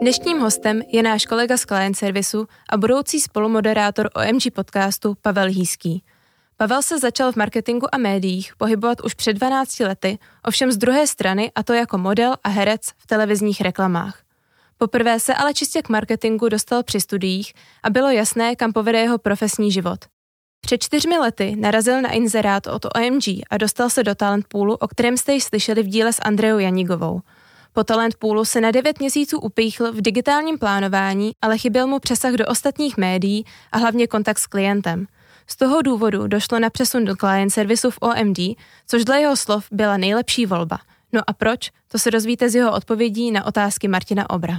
Dnešním hostem je náš kolega z Client Servisu a budoucí spolumoderátor OMG podcastu Pavel Hýský. Pavel se začal v marketingu a médiích pohybovat už před 12 lety, ovšem z druhé strany a to jako model a herec v televizních reklamách. Poprvé se ale čistě k marketingu dostal při studiích a bylo jasné, kam povede jeho profesní život. Před čtyřmi lety narazil na inzerát od OMG a dostal se do talent poolu, o kterém jste již slyšeli v díle s Andreou Janigovou. Po talent poolu se na devět měsíců upíchl v digitálním plánování, ale chyběl mu přesah do ostatních médií a hlavně kontakt s klientem. Z toho důvodu došlo na přesun do client servisu v OMD, což dle jeho slov byla nejlepší volba. No a proč? To se dozvíte z jeho odpovědí na otázky Martina Obra.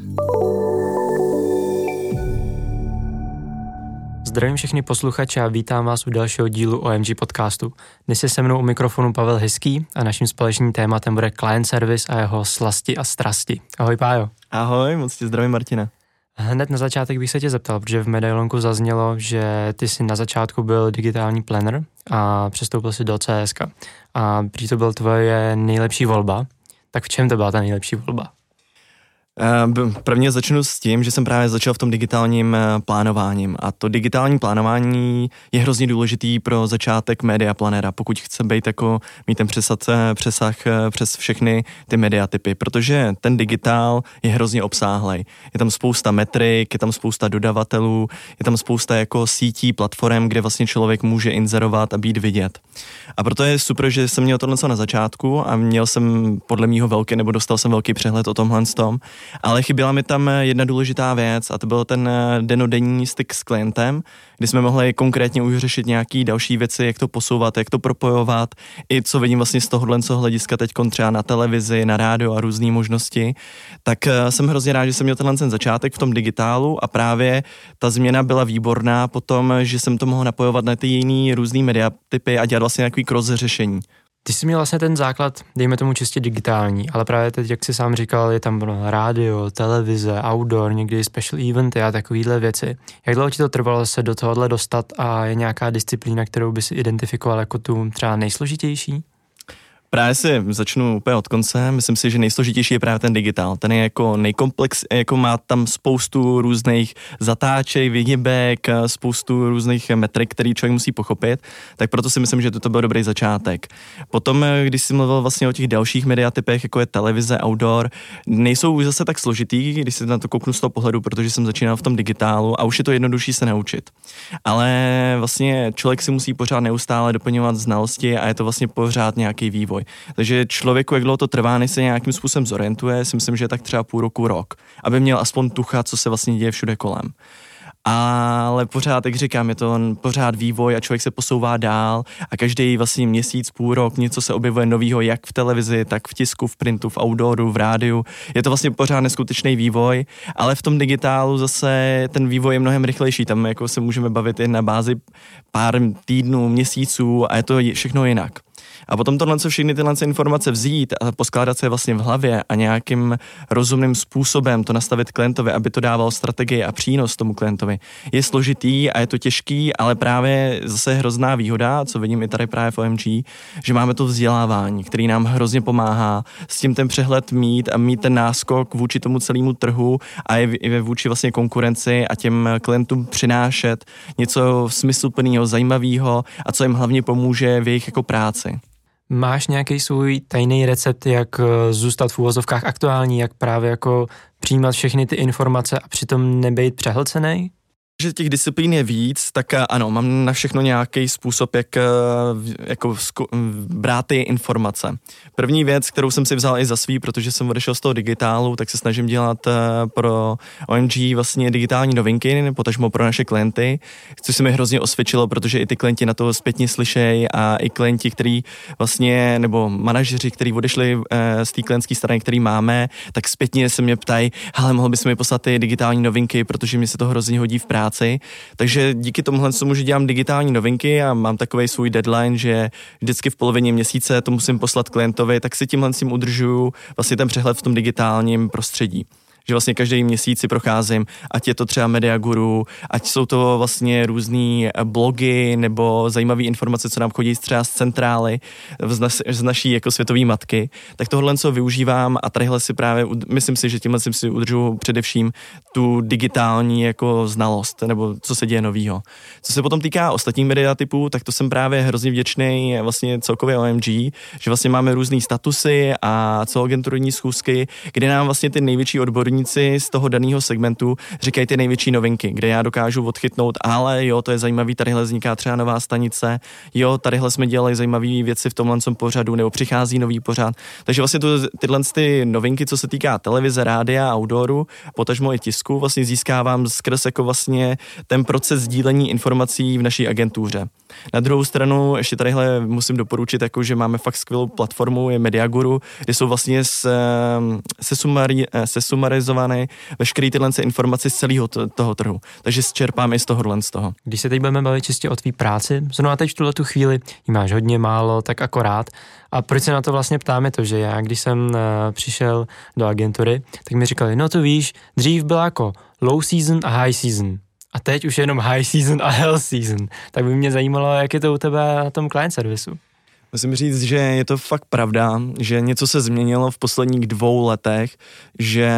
Zdravím všechny posluchače a vítám vás u dalšího dílu OMG podcastu. Dnes je se mnou u mikrofonu Pavel Hezký a naším společným tématem bude client service a jeho slasti a strasti. Ahoj Pájo. Ahoj, moc tě zdravím Martina. Hned na začátek bych se tě zeptal, protože v medailonku zaznělo, že ty jsi na začátku byl digitální planner a přestoupil si do CSK. A prý to byl tvoje nejlepší volba. Tak v čem to byla ta nejlepší volba? Eh, prvně začnu s tím, že jsem právě začal v tom digitálním eh, plánováním a to digitální plánování je hrozně důležitý pro začátek media planera, pokud chce být jako mít ten přesah, eh, přesah přes všechny ty mediatypy, protože ten digitál je hrozně obsáhlej. Je tam spousta metrik, je tam spousta dodavatelů, je tam spousta jako sítí, platform, kde vlastně člověk může inzerovat a být vidět. A proto je super, že jsem měl tohle na začátku a měl jsem podle mého velký, nebo dostal jsem velký přehled o tomhle tom ale chyběla mi tam jedna důležitá věc a to byl ten eh, denodenní styk s klientem, kdy jsme mohli konkrétně už řešit nějaké další věci, jak to posouvat, jak to propojovat, i co vidím vlastně z tohohle hlediska teď třeba na televizi, na rádio a různé možnosti, tak eh, jsem hrozně rád, že jsem měl tenhle ten začátek v tom digitálu a právě ta změna byla výborná potom, že jsem to mohl napojovat na ty jiné různé mediatypy a dělat vlastně nějaký cross řešení. Ty jsi měl vlastně ten základ, dejme tomu čistě digitální, ale právě teď, jak jsi sám říkal, je tam rádio, televize, outdoor, někdy special eventy a takovéhle věci. Jak dlouho ti to trvalo se do tohohle dostat a je nějaká disciplína, kterou bys identifikoval jako tu třeba nejsložitější? Právě si začnu úplně od konce. Myslím si, že nejsložitější je právě ten digitál. Ten je jako nejkomplex, jako má tam spoustu různých zatáček, vyhybek, spoustu různých metrik, který člověk musí pochopit. Tak proto si myslím, že to byl dobrý začátek. Potom, když jsi mluvil vlastně o těch dalších mediatypech, jako je televize, outdoor, nejsou už zase tak složitý, když se na to kouknu z toho pohledu, protože jsem začínal v tom digitálu a už je to jednodušší se naučit. Ale vlastně člověk si musí pořád neustále doplňovat znalosti a je to vlastně pořád nějaký vývoj vývoj. Takže člověku, jak dlouho to trvá, než se nějakým způsobem zorientuje, si myslím, že je tak třeba půl roku, rok, aby měl aspoň tucha, co se vlastně děje všude kolem ale pořád, jak říkám, je to pořád vývoj a člověk se posouvá dál a každý vlastně měsíc, půl rok něco se objevuje novýho, jak v televizi, tak v tisku, v printu, v outdooru, v rádiu. Je to vlastně pořád neskutečný vývoj, ale v tom digitálu zase ten vývoj je mnohem rychlejší. Tam jako se můžeme bavit jen na bázi pár týdnů, měsíců a je to všechno jinak. A potom tohle, co všechny tyhle informace vzít a poskládat se vlastně v hlavě a nějakým rozumným způsobem to nastavit klientovi, aby to dával strategii a přínos tomu klientovi, je složitý a je to těžký, ale právě zase hrozná výhoda, co vidím i tady právě v OMG, že máme to vzdělávání, který nám hrozně pomáhá s tím ten přehled mít a mít ten náskok vůči tomu celému trhu a i vůči vlastně konkurenci a těm klientům přinášet něco smysluplného, zajímavého a co jim hlavně pomůže v jejich jako práci. Máš nějaký svůj tajný recept, jak eh, zůstat v úvozovkách aktuální, jak právě jako přijímat všechny ty informace a přitom nebejt přehlcený? Že těch disciplín je víc, tak eh, ano, mám na všechno nějaký způsob, jak eh, jako brát ty informace. První věc, kterou jsem si vzal i za svý, protože jsem odešel z toho digitálu, tak se snažím dělat eh, pro OMG vlastně digitální novinky, potažmo pro naše klienty, což se mi hrozně osvědčilo, protože i ty klienti na to zpětně slyšejí a i klienti, který vlastně, nebo manažeři, kteří odešli z té klientské strany, který máme, tak zpětně se mě ptají, ale mohl bys mi poslat ty digitální novinky, protože mi se to hrozně hodí v práci práci. Takže díky tomuhle tomu, že dělám digitální novinky a mám takový svůj deadline, že vždycky v polovině měsíce to musím poslat klientovi, tak si tímhle tím udržuju vlastně ten přehled v tom digitálním prostředí že vlastně každý měsíc si procházím, ať je to třeba Mediaguru, ať jsou to vlastně různé blogy nebo zajímavé informace, co nám chodí třeba z centrály, z, nas, z naší jako světové matky, tak tohle co využívám a tadyhle si právě, myslím si, že tímhle si udržu především tu digitální jako znalost, nebo co se děje novýho. Co se potom týká ostatních mediatypů, tak to jsem právě hrozně vděčný vlastně celkově OMG, že vlastně máme různé statusy a celogenturní schůzky, kde nám vlastně ty největší odborníci z toho daného segmentu říkají ty největší novinky, kde já dokážu odchytnout, ale jo, to je zajímavý, tadyhle vzniká třeba nová stanice, jo, tadyhle jsme dělali zajímavé věci v tomhle pořadu, nebo přichází nový pořad. Takže vlastně to, tyhle ty novinky, co se týká televize, rádia, outdooru, potažmo i tisku, vlastně získávám skrz jako vlastně ten proces sdílení informací v naší agentuře. Na druhou stranu ještě tadyhle musím doporučit, jako, že máme fakt skvělou platformu, je Mediaguru, kde jsou vlastně se, se, sumari, se sumarizované veškeré tyhle informace z celého toho trhu. Takže čerpám i z tohohle z toho. Když se teď budeme bavit čistě o tvý práci, zrovna teď v tuhle tu chvíli ji máš hodně málo, tak akorát. A proč se na to vlastně ptám je to, že já, když jsem uh, přišel do agentury, tak mi říkali, no to víš, dřív byla jako low season a high season. A teď už je jenom high season a hell season. Tak by mě zajímalo, jak je to u tebe na tom client servisu. Musím říct, že je to fakt pravda, že něco se změnilo v posledních dvou letech, že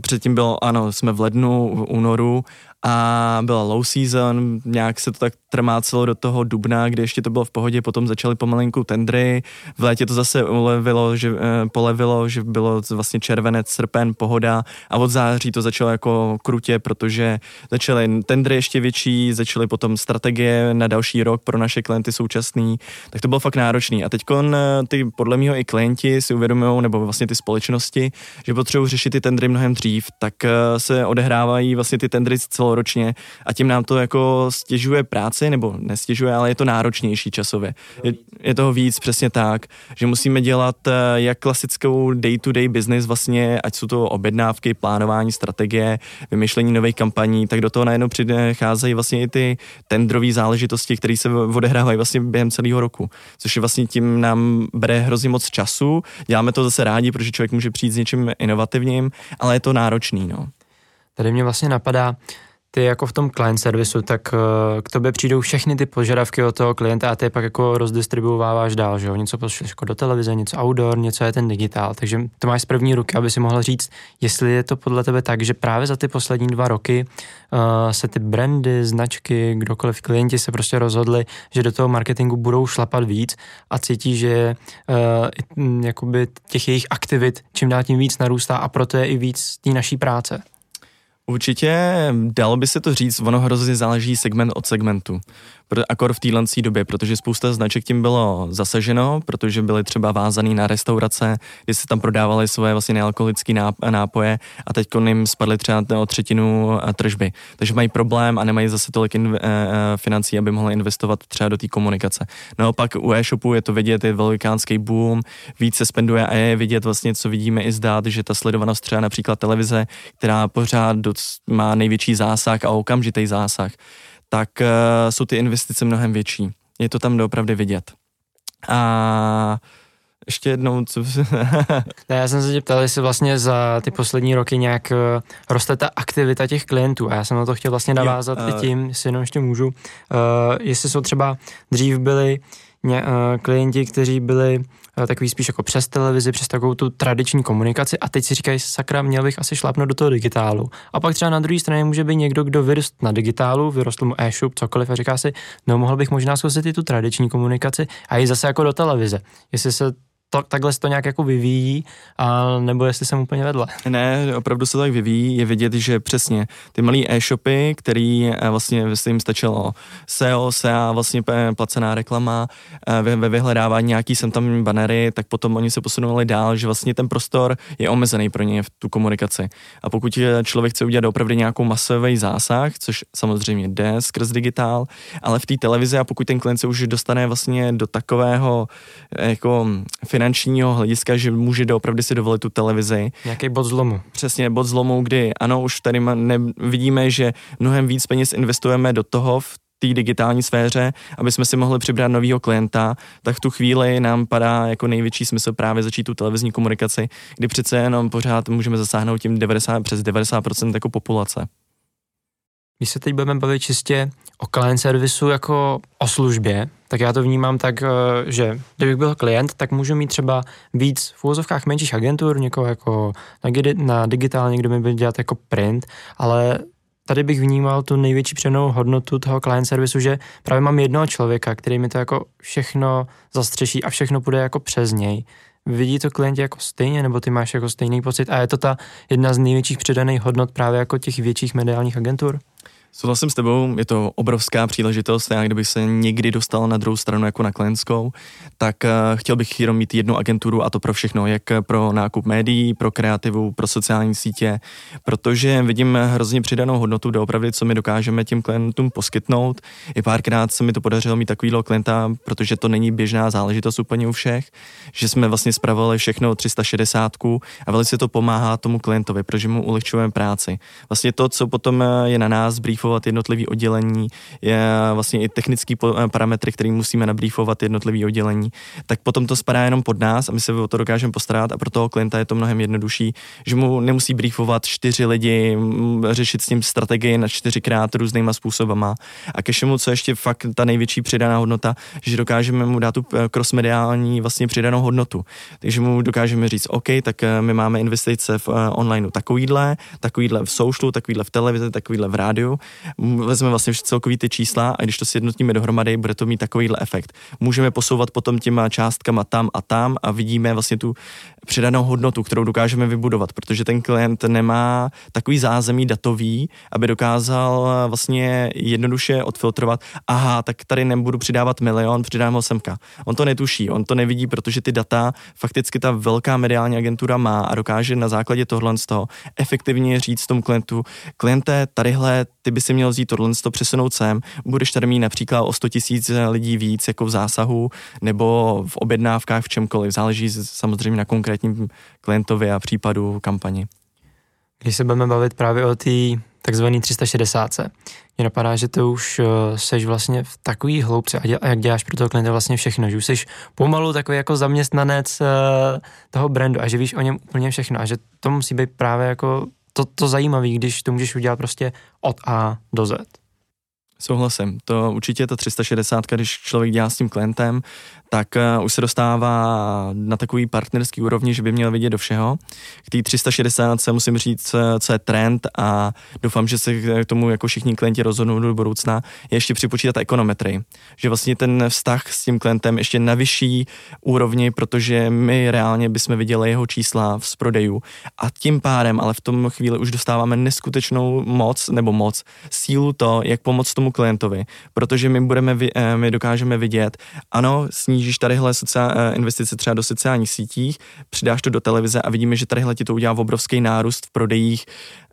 předtím bylo, ano, jsme v lednu, v únoru a byla low season, nějak se to tak trmácelo do toho dubna, kdy ještě to bylo v pohodě, potom začaly pomalinku tendry, v létě to zase ulevilo, že, eh, polevilo, že bylo vlastně červenec, srpen, pohoda. A od září to začalo jako krutě, protože začaly tendry ještě větší, začaly potom strategie na další rok pro naše klienty současný, tak to bylo fakt náročný. A teď ty podle mého i klienti si uvědomují, nebo vlastně ty společnosti, že potřebují řešit ty tendry mnohem dřív, tak eh, se odehrávají vlastně ty tendry celoročně a tím nám to jako stěžuje práci, nebo nestěžuje, ale je to náročnější časově. Je, je toho víc, přesně tak, že musíme dělat eh, jak klasickou day-to-day business vlastně, ať jsou to objednávky, plánování strategie, vymyšlení nových kampaní, tak do toho najednou přicházejí vlastně i ty tendrové záležitosti, které se odehrávají vlastně během celého roku, což je vlastně tím nám bere hrozně moc času. Děláme to zase rádi, protože člověk může přijít s něčím inovativním, ale je to náročný. No. Tady mě vlastně napadá, ty jako v tom client servisu, tak uh, k tobě přijdou všechny ty požadavky od toho klienta a ty pak jako rozdistribuováváš dál, že jo? Něco pošleš jako do televize, něco outdoor, něco je ten digitál. Takže to máš z první ruky, aby si mohl říct, jestli je to podle tebe tak, že právě za ty poslední dva roky uh, se ty brandy, značky, kdokoliv klienti se prostě rozhodli, že do toho marketingu budou šlapat víc a cítí, že uh, jakoby těch jejich aktivit čím dál tím víc narůstá a proto je i víc té naší práce. Určitě dalo by se to říct, ono hrozně záleží segment od segmentu akor v téhle době, protože spousta značek tím bylo zasaženo, protože byly třeba vázaný na restaurace, kdy se tam prodávaly svoje vlastně nealkoholické nápoje a teď jim spadly třeba o třetinu eh, tržby. Takže mají problém a nemají zase tolik in, eh, eh, financí, aby mohli investovat třeba do té komunikace. Naopak u e-shopu je to vidět, je velikánský boom, více spenduje a je vidět vlastně, co vidíme i zdát, že ta sledovanost třeba například televize, která pořád má největší zásah a okamžitý zásah, tak uh, jsou ty investice mnohem větší. Je to tam doopravdy vidět. A ještě jednou, co... ne, já jsem se tě ptal, jestli vlastně za ty poslední roky nějak uh, roste ta aktivita těch klientů a já jsem na to chtěl vlastně navázat jo, uh, i tím, jestli jenom ještě můžu, uh, jestli jsou třeba dřív byli ně, uh, klienti, kteří byli takový spíš jako přes televizi, přes takovou tu tradiční komunikaci a teď si říkají, sakra, měl bych asi šlápnout do toho digitálu. A pak třeba na druhé straně může být někdo, kdo vyrostl na digitálu, vyrostl mu e-shop, cokoliv a říká si, no mohl bych možná zkusit i tu tradiční komunikaci a i zase jako do televize. Jestli se to, takhle se to nějak jako vyvíjí, a, nebo jestli jsem úplně vedle. Ne, opravdu se tak vyvíjí, je vidět, že přesně ty malé e-shopy, který eh, vlastně jim stačilo SEO, SEA, vlastně placená reklama, eh, ve, ve vyhledávání nějaký sem tam banery, tak potom oni se posunuli dál, že vlastně ten prostor je omezený pro ně v tu komunikaci. A pokud člověk chce udělat opravdu nějakou masový zásah, což samozřejmě jde skrz digitál, ale v té televizi a pokud ten klient se už dostane vlastně do takového jako finančního hlediska, že může doopravdy si dovolit tu televizi. Nějaký bod zlomu. Přesně, bod zlomu, kdy ano, už tady ne, vidíme, že mnohem víc peněz investujeme do toho v té digitální sféře, aby jsme si mohli přibrat nového klienta, tak v tu chvíli nám padá jako největší smysl právě začít tu televizní komunikaci, kdy přece jenom pořád můžeme zasáhnout tím 90, přes 90% jako populace. Když se teď budeme bavit čistě o client servisu jako o službě, tak já to vnímám tak, eh, že kdybych byl klient, tak můžu mít třeba víc v úvozovkách menších agentur, někoho jako na, na digitálně, kdo mi bude dělat jako print, ale tady bych vnímal tu největší přenou hodnotu toho client servisu, že právě mám jednoho člověka, který mi to jako všechno zastřeší a všechno půjde jako přes něj. Vidí to klienti jako stejně, nebo ty máš jako stejný pocit a je to ta jedna z největších přidaných hodnot právě jako těch větších mediálních agentur? Souhlasím s tebou, je to obrovská příležitost. Já kdybych se někdy dostal na druhou stranu jako na klientskou, tak uh, chtěl bych jenom mít jednu agenturu a to pro všechno, jak pro nákup médií, pro kreativu, pro sociální sítě, protože vidím hrozně přidanou hodnotu doopravdy, co my dokážeme těm klientům poskytnout. I párkrát se mi to podařilo mít takovýhle klienta, protože to není běžná záležitost úplně u všech, že jsme vlastně spravovali všechno 360 a velice to pomáhá tomu klientovi, protože mu ulehčujeme práci. Vlastně to, co potom je na nás brief nabrýfovat jednotlivý oddělení, je vlastně i technický eh, parametry, který musíme nabrýfovat jednotlivý oddělení, tak potom to spadá jenom pod nás a my se o to dokážeme postarat a pro toho klienta je to mnohem jednodušší, že mu nemusí briefovat čtyři lidi, řešit s ním strategii na čtyřikrát různýma způsobama. A ke všemu, co ještě fakt ta největší přidaná hodnota, že dokážeme mu dát tu eh, crossmediální vlastně přidanou hodnotu. Takže mu dokážeme říct, OK, tak eh, my máme investice v onlineu takovýhle, takovýhle v socialu, takovýhle v televizi, takovýhle v rádiu vezmeme vlastně celkový ty čísla a když to sjednotíme dohromady, bude to mít takovýhle efekt. Můžeme posouvat potom těma částkama tam a tam a vidíme vlastně tu přidanou hodnotu, kterou dokážeme vybudovat, protože ten klient nemá takový zázemí datový, aby dokázal vlastně jednoduše odfiltrovat, aha, tak tady nebudu přidávat milion, přidám ho semka. On to netuší, on to nevidí, protože ty data fakticky ta velká mediální agentura má a dokáže na základě tohle z toho efektivně říct tomu klientu, kliente, tadyhle ty by si měl vzít tohle to přesunout sem, budeš tady mít například o 100 tisíc lidí víc jako v zásahu nebo v objednávkách v čemkoliv, záleží samozřejmě na konkrétním klientovi a případu kampani. Když se budeme bavit právě o té takzvaný 360. Mně napadá, že to už uh, seš vlastně v takový hloubce a, děl, a jak děláš pro toho klienta vlastně všechno, že už jsi pomalu takový jako zaměstnanec uh, toho brandu a že víš o něm úplně všechno a že to musí být právě jako to, to zajímavé, když to můžeš udělat prostě od A do Z. Souhlasím. To určitě ta 360, když člověk dělá s tím klientem, tak uh, už se dostává na takový partnerský úrovni, že by měl vidět do všeho. K té 360 se musím říct, eh, co je trend a doufám, že se k tomu jako všichni klienti rozhodnou do budoucna, je ještě připočítat ekonometry. Že vlastně ten vztah s tím klientem ještě na vyšší úrovni, protože my reálně bychom viděli jeho čísla z prodejů a tím pádem, ale v tom chvíli už dostáváme neskutečnou moc nebo moc, sílu to, jak pomoct tomu klientovi, protože my budeme, eh, my dokážeme vidět, ano, sníží snížíš tadyhle sociál, eh, investice třeba do sociálních sítích, přidáš to do televize a vidíme, že tadyhle ti to udělá obrovský nárůst v prodejích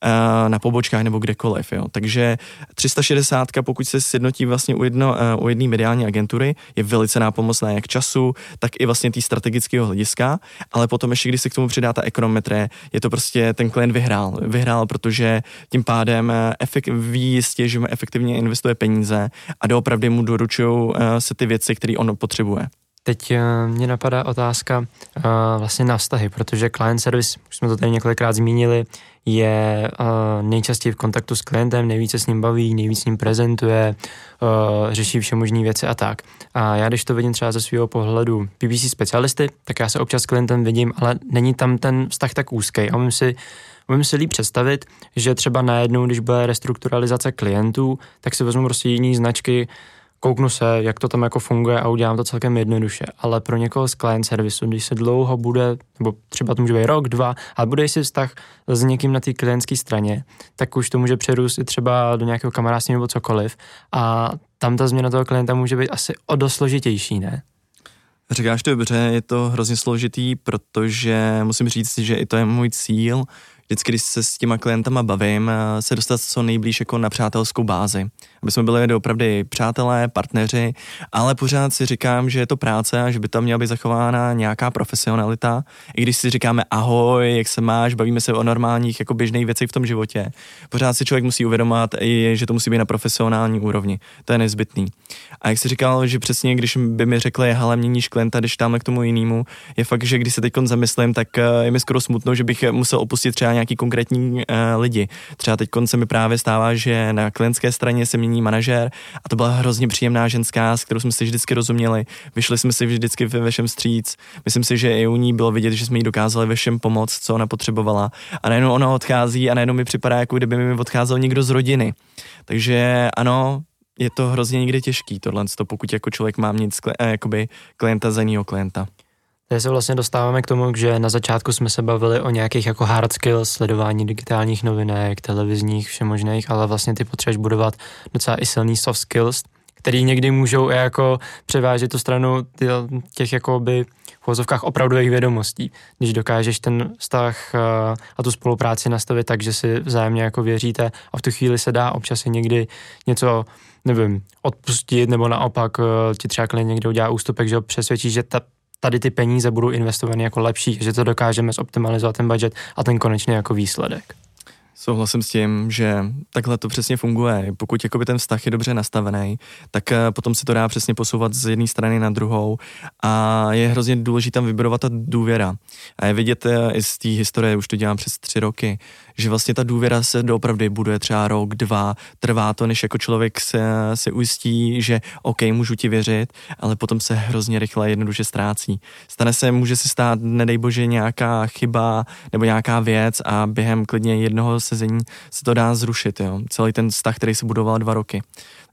uh, na pobočkách nebo kdekoliv. Jo. Takže 360, pokud se sjednotí vlastně u, jedno, u jedné mediální agentury, je velice nápomocná jak času, tak i vlastně tý strategického hlediska, ale potom ještě, když se k tomu přidá ta ekonometrie, je to prostě ten klient vyhrál. Vyhrál, protože tím pádem efekt, ví jistě, že mu efektivně investuje peníze a doopravdy mu doručují uh, se ty věci, které on potřebuje. Teď uh, mě napadá otázka uh, vlastně na vztahy, protože client service, už jsme to tady několikrát zmínili, je nejčastěji v kontaktu s klientem, nejvíce s ním baví, nejvíc s ním prezentuje, řeší vše možné věci a tak. A já když to vidím třeba ze svého pohledu PPC specialisty, tak já se občas s klientem vidím, ale není tam ten vztah tak úzký. A umím si Umím si líp představit, že třeba najednou, když bude restrukturalizace klientů, tak si vezmu prostě jiný značky, kouknu se, jak to tam jako funguje a udělám to celkem jednoduše. Ale pro někoho z client servisu, když se dlouho bude, nebo třeba to může být rok, dva, ale bude si vztah s někým na té klientské straně, tak už to může přerůst i třeba do nějakého kamarádství nebo cokoliv. A tam ta změna toho klienta může být asi o dost složitější, ne? Říkáš to dobře, je to hrozně složitý, protože musím říct, že i to je můj cíl, vždycky, když se s těma klientama bavím, eh, se dostat co nejblíž jako na přátelskou bázi. Aby jsme byli opravdu přátelé, partneři, ale pořád si říkám, že je to práce a že by tam měla být zachována nějaká profesionalita. I když si říkáme ahoj, jak se máš, bavíme se o normálních jako běžných věcech v tom životě, pořád si člověk musí uvědomovat, že to musí být na profesionální úrovni. To je nezbytný. A jak jsi říkal, že přesně, když by mi řekli, hele, měníš klienta, když tamhle k tomu jinému, je fakt, že když se teď zamyslím, tak eh, je mi skoro smutno, že bych musel opustit třeba nějaký konkrétní uh, lidi. Třeba teď se mi právě stává, že na klientské straně se mění manažer a to byla hrozně příjemná ženská, s kterou jsme si vždycky rozuměli. Vyšli jsme si vždycky ve všem stříc. Myslím si, že i u ní bylo vidět, že jsme jí dokázali ve všem pomoct, co ona potřebovala. A najednou ona odchází a najednou mi připadá, jako kdyby mi odcházel někdo z rodiny. Takže ano, je to hrozně někdy těžký tohle, pokud jako člověk má mít eh, jakoby klienta za jiného klienta. Tady se vlastně dostáváme k tomu, že na začátku jsme se bavili o nějakých jako hard skills, sledování digitálních novinek, televizních, všemožných, ale vlastně ty potřebuješ budovat docela i silný soft skills, který někdy můžou jako převážet tu stranu těch jakoby v vozovkách opravdových vědomostí. Když dokážeš ten vztah eh, a tu spolupráci nastavit tak, že si vzájemně jako věříte a v tu chvíli se dá občas i někdy něco nevím, odpustit, nebo naopak eh, ti třeba někdo udělá ústupek, že ho přesvědčí, že ta tady ty peníze budou investovány jako lepší, že to dokážeme zoptimalizovat ten budget a ten konečný jako výsledek. Souhlasím s tím, že takhle to přesně funguje. Pokud jakoby ten vztah je dobře nastavený, tak eh, potom se to dá přesně posouvat z jedné strany na druhou a je hrozně důležité tam vybudovat ta důvěra. A je vidět eh, i z té historie, už to dělám přes tři roky, že vlastně ta důvěra se doopravdy buduje třeba rok, dva, trvá to, než jako člověk se, se ujistí, že OK, můžu ti věřit, ale potom se hrozně rychle jednoduše ztrácí. Stane se, může se stát, nedej bože, nějaká chyba nebo nějaká věc a během klidně jednoho sezení se to dá zrušit, jo. Celý ten vztah, který se budoval dva roky.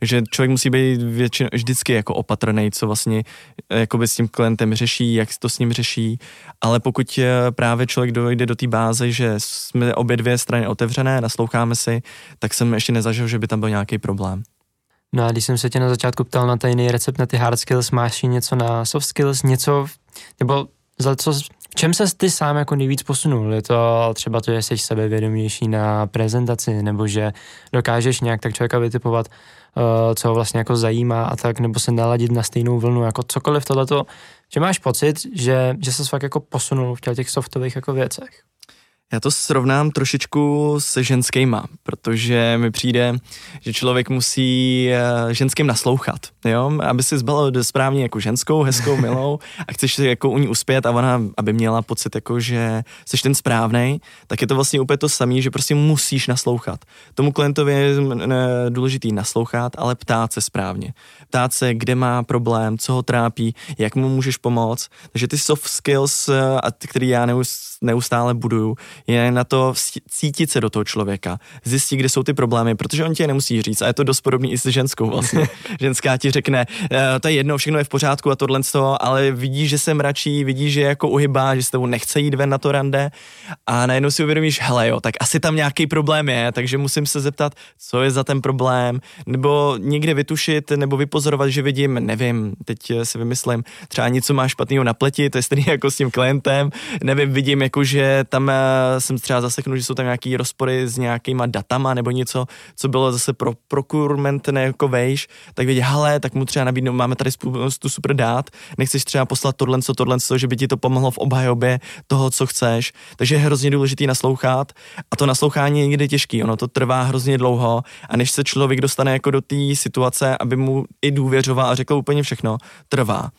Takže člověk musí být většinou vždycky jako opatrný, co vlastně jakoby s tím klientem řeší, jak to s ním řeší, ale pokud eh, právě člověk dojde do té báze, že jsme obě dvě strany otevřené, nasloucháme si, tak jsem ještě nezažil, že by tam byl nějaký problém. No a když jsem se tě na začátku ptal na tajný recept na ty hard skills, máš něco na soft skills, něco, nebo za co, v čem se ty sám jako nejvíc posunul? Je to třeba to, že jsi sebevědomější na prezentaci, nebo že dokážeš nějak tak člověka vytipovat, co ho vlastně jako zajímá a tak, nebo se naladit na stejnou vlnu, jako cokoliv tohleto, že máš pocit, že, že se fakt jako posunul v těch softových jako věcech? Já to srovnám trošičku se ženskýma, protože mi přijde, že člověk musí eh, ženským naslouchat, jo, aby si zbalil správně jako ženskou, hezkou, milou a chceš jako u ní uspět a ona, aby měla pocit jako, že jsi ten správný, tak je to vlastně úplně to samé, že prostě musíš naslouchat. Tomu klientovi je důležitý naslouchat, ale ptát se správně. Ptát se, kde má problém, co ho trápí, jak mu můžeš pomoct. Takže ty soft skills, eh, které já neustále buduju, je na to cítit se do toho člověka, zjistit, kde jsou ty problémy, protože on ti je nemusí říct a je to dost podobný i s ženskou vlastně. Ženská ti řekne, e, to je jedno, všechno je v pořádku a tohle z toho, ale vidí, že se mračí, vidí, že jako uhybá, že s tebou nechce jít ven na to rande a najednou si uvědomíš, hele jo, tak asi tam nějaký problém je, takže musím se zeptat, co je za ten problém, nebo někde vytušit, nebo vypozorovat, že vidím, nevím, teď si vymyslím, třeba něco má špatného na pleti, to je stejný jako s tím klientem, nevím, vidím jako, že tam jsem třeba zaseknul, že jsou tam nějaký rozpory s nějakýma datama nebo něco, co bylo zase pro procurement jako vejš, tak vědě, hele, tak mu třeba nabídnu, máme tady spoustu super dát, nechceš třeba poslat tohle, co tohle, co, že by ti to pomohlo v obhajobě toho, co chceš. Takže je hrozně důležitý naslouchat a to naslouchání je někdy těžký, ono to trvá hrozně dlouho a než se člověk dostane jako do té situace, aby mu i důvěřoval a řekl úplně všechno, trvá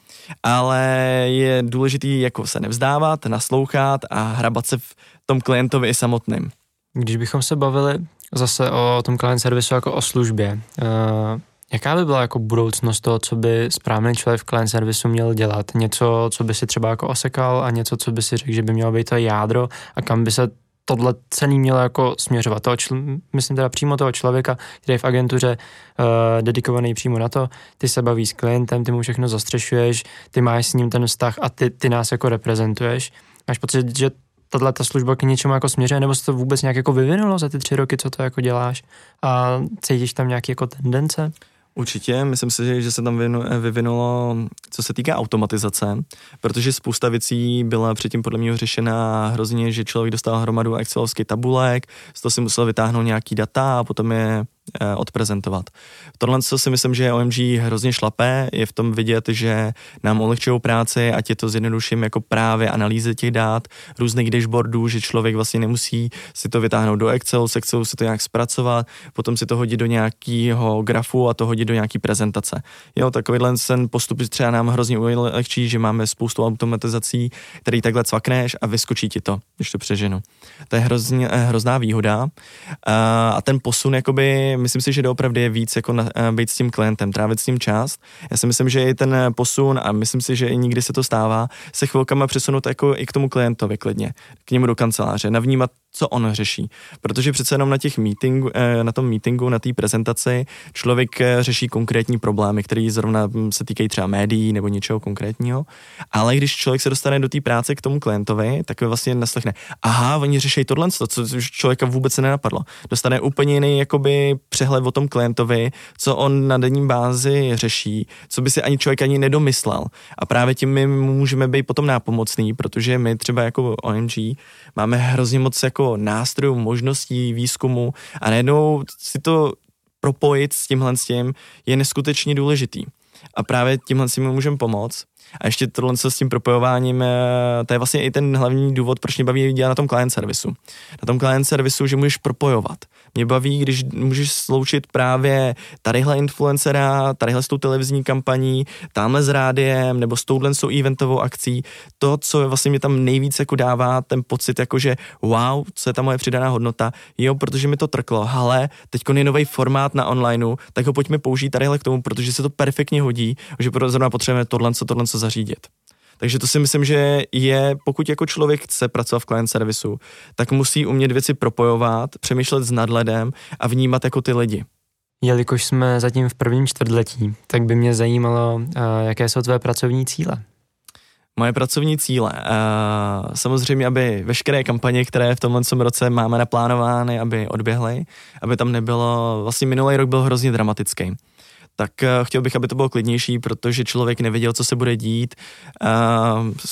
ale je důležitý jako se nevzdávat, naslouchat a hrabat se v tom klientovi i samotným. Když bychom se bavili zase o tom klient servisu jako o službě, uh, jaká by byla jako budoucnost toho, co by správný člověk v client servisu měl dělat? Něco, co by si třeba jako osekal a něco, co by si řekl, že by mělo být to jádro a kam by se tohle celý mělo jako směřovat. Toho čl- myslím teda přímo toho člověka, který je v agentuře uh, dedikovaný přímo na to, ty se bavíš s klientem, ty mu všechno zastřešuješ, ty máš s ním ten vztah a ty, ty nás jako reprezentuješ. Máš pocit, že tahle ta služba k něčemu jako směřuje, nebo se to vůbec nějak jako vyvinulo za ty tři roky, co to jako děláš a cítíš tam nějaké jako tendence? Určitě, myslím si, že se tam vyvinulo, co se týká automatizace, protože spousta věcí byla předtím podle mě řešena hrozně, že člověk dostal hromadu excelovských tabulek, z toho si musel vytáhnout nějaký data a potom je eh, odprezentovat. Tohle, co si myslím, že OMG hrozně šlapé, je v tom vidět, že nám ulehčují práci, ať je to zjednoduším jako právě analýzy těch dát, různých dashboardů, že člověk vlastně nemusí si to vytáhnout do Excelu, s Excelu si to nějak zpracovat, potom si to hodit do nějakého grafu a to hodit do nějaký prezentace. Jo, takovýhle ten postup třeba nám hrozně ulehčí, že máme spoustu automatizací, který takhle cvakneš a vyskočí ti to, když to přeženu. To je hrozně, eh, hrozná výhoda a ten posun, jakoby, myslím si, že doopravdy je víc jako na, eh, být s tím klientem, trávit s ním čas. Já si myslím, že i ten posun, a myslím si, že i nikdy se to stává, se chvilkama přesunout jako i k tomu klientovi klidně, k němu do kanceláře, navnímat co on řeší. Protože přece jenom na těch meetingu, eh, na tom meetingu, na té prezentaci člověk eh, řeší konkrétní problémy, které zrovna hm, se týkají třeba médií nebo něčeho konkrétního. Ale když člověk se dostane do té práce k tomu klientovi, tak vlastně naslechne, aha, oni řeší tohle, co člověka vůbec nenapadlo. Dostane úplně jiný jakoby přehled o tom klientovi, co on na denní bázi řeší, co by si ani člověk ani nedomyslel. A právě tím my můžeme být potom nápomocný, protože my třeba jako OMG máme hrozně moc jako jako nástrojů, možností výzkumu a najednou si to propojit s tímhle s tím je neskutečně důležitý. A právě tímhle si můžeme pomoct. A ještě tohle s tím propojováním, eh, to je vlastně i ten hlavní důvod, proč mě baví dělat na tom client servisu. Na tom client servisu, že můžeš propojovat. Mě baví, když můžeš sloučit právě tadyhle influencera, tadyhle s tou televizní kampaní, tamhle s rádiem, nebo s touhle s tou eventovou akcí. To, co vlastně mě tam nejvíc jako dává, ten pocit jako, že wow, co je ta moje přidaná hodnota, jo, protože mi to trklo, ale teď je nový formát na onlineu, tak ho pojďme použít tadyhle k tomu, protože se to perfektně hodí, že zrovna potřebujeme tohle, co tohle, co zařídit. Takže to si myslím, že je, pokud jako člověk chce pracovat v client servisu, tak musí umět věci propojovat, přemýšlet s nadhledem a vnímat jako ty lidi. Jelikož jsme zatím v prvním čtvrtletí, tak by mě zajímalo, jaké jsou tvé pracovní cíle. Moje pracovní cíle. Samozřejmě, aby veškeré kampaně, které v tomhle roce máme naplánovány, aby odběhly, aby tam nebylo, vlastně minulý rok byl hrozně dramatický tak eh, chtěl bych, aby to bylo klidnější, protože člověk nevěděl, co se bude dít uh,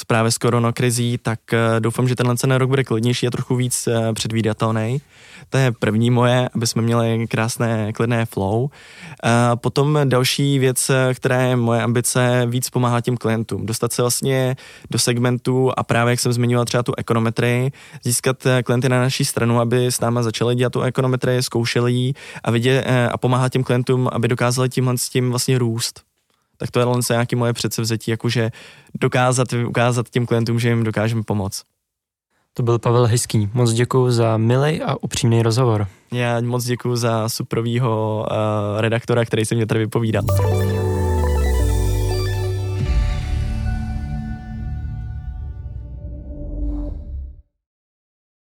právě s koronakrizí, tak uh, doufám, že tenhle ten rok bude klidnější a trochu víc předvídatelný. To je první moje, aby jsme měli krásné, klidné flow. Potom další věc, která je moje ambice, víc pomáhat těm klientům. Dostat se vlastně do segmentu a právě, jak jsem zmiňoval třeba tu ekonometrii, získat klienty na naší stranu, aby s náma začali dělat tu ekonometrii, zkoušeli ji a, a pomáhat těm klientům, aby dokázali tímhle s tím vlastně růst. Tak to je jen nějaké moje předsevzetí, jakože dokázat, ukázat těm klientům, že jim dokážeme pomoct. To byl Pavel Hyský. Moc děkuji za milý a upřímný rozhovor. Já moc děkuji za suprovýho uh, redaktora, který se mě tady vypovídal.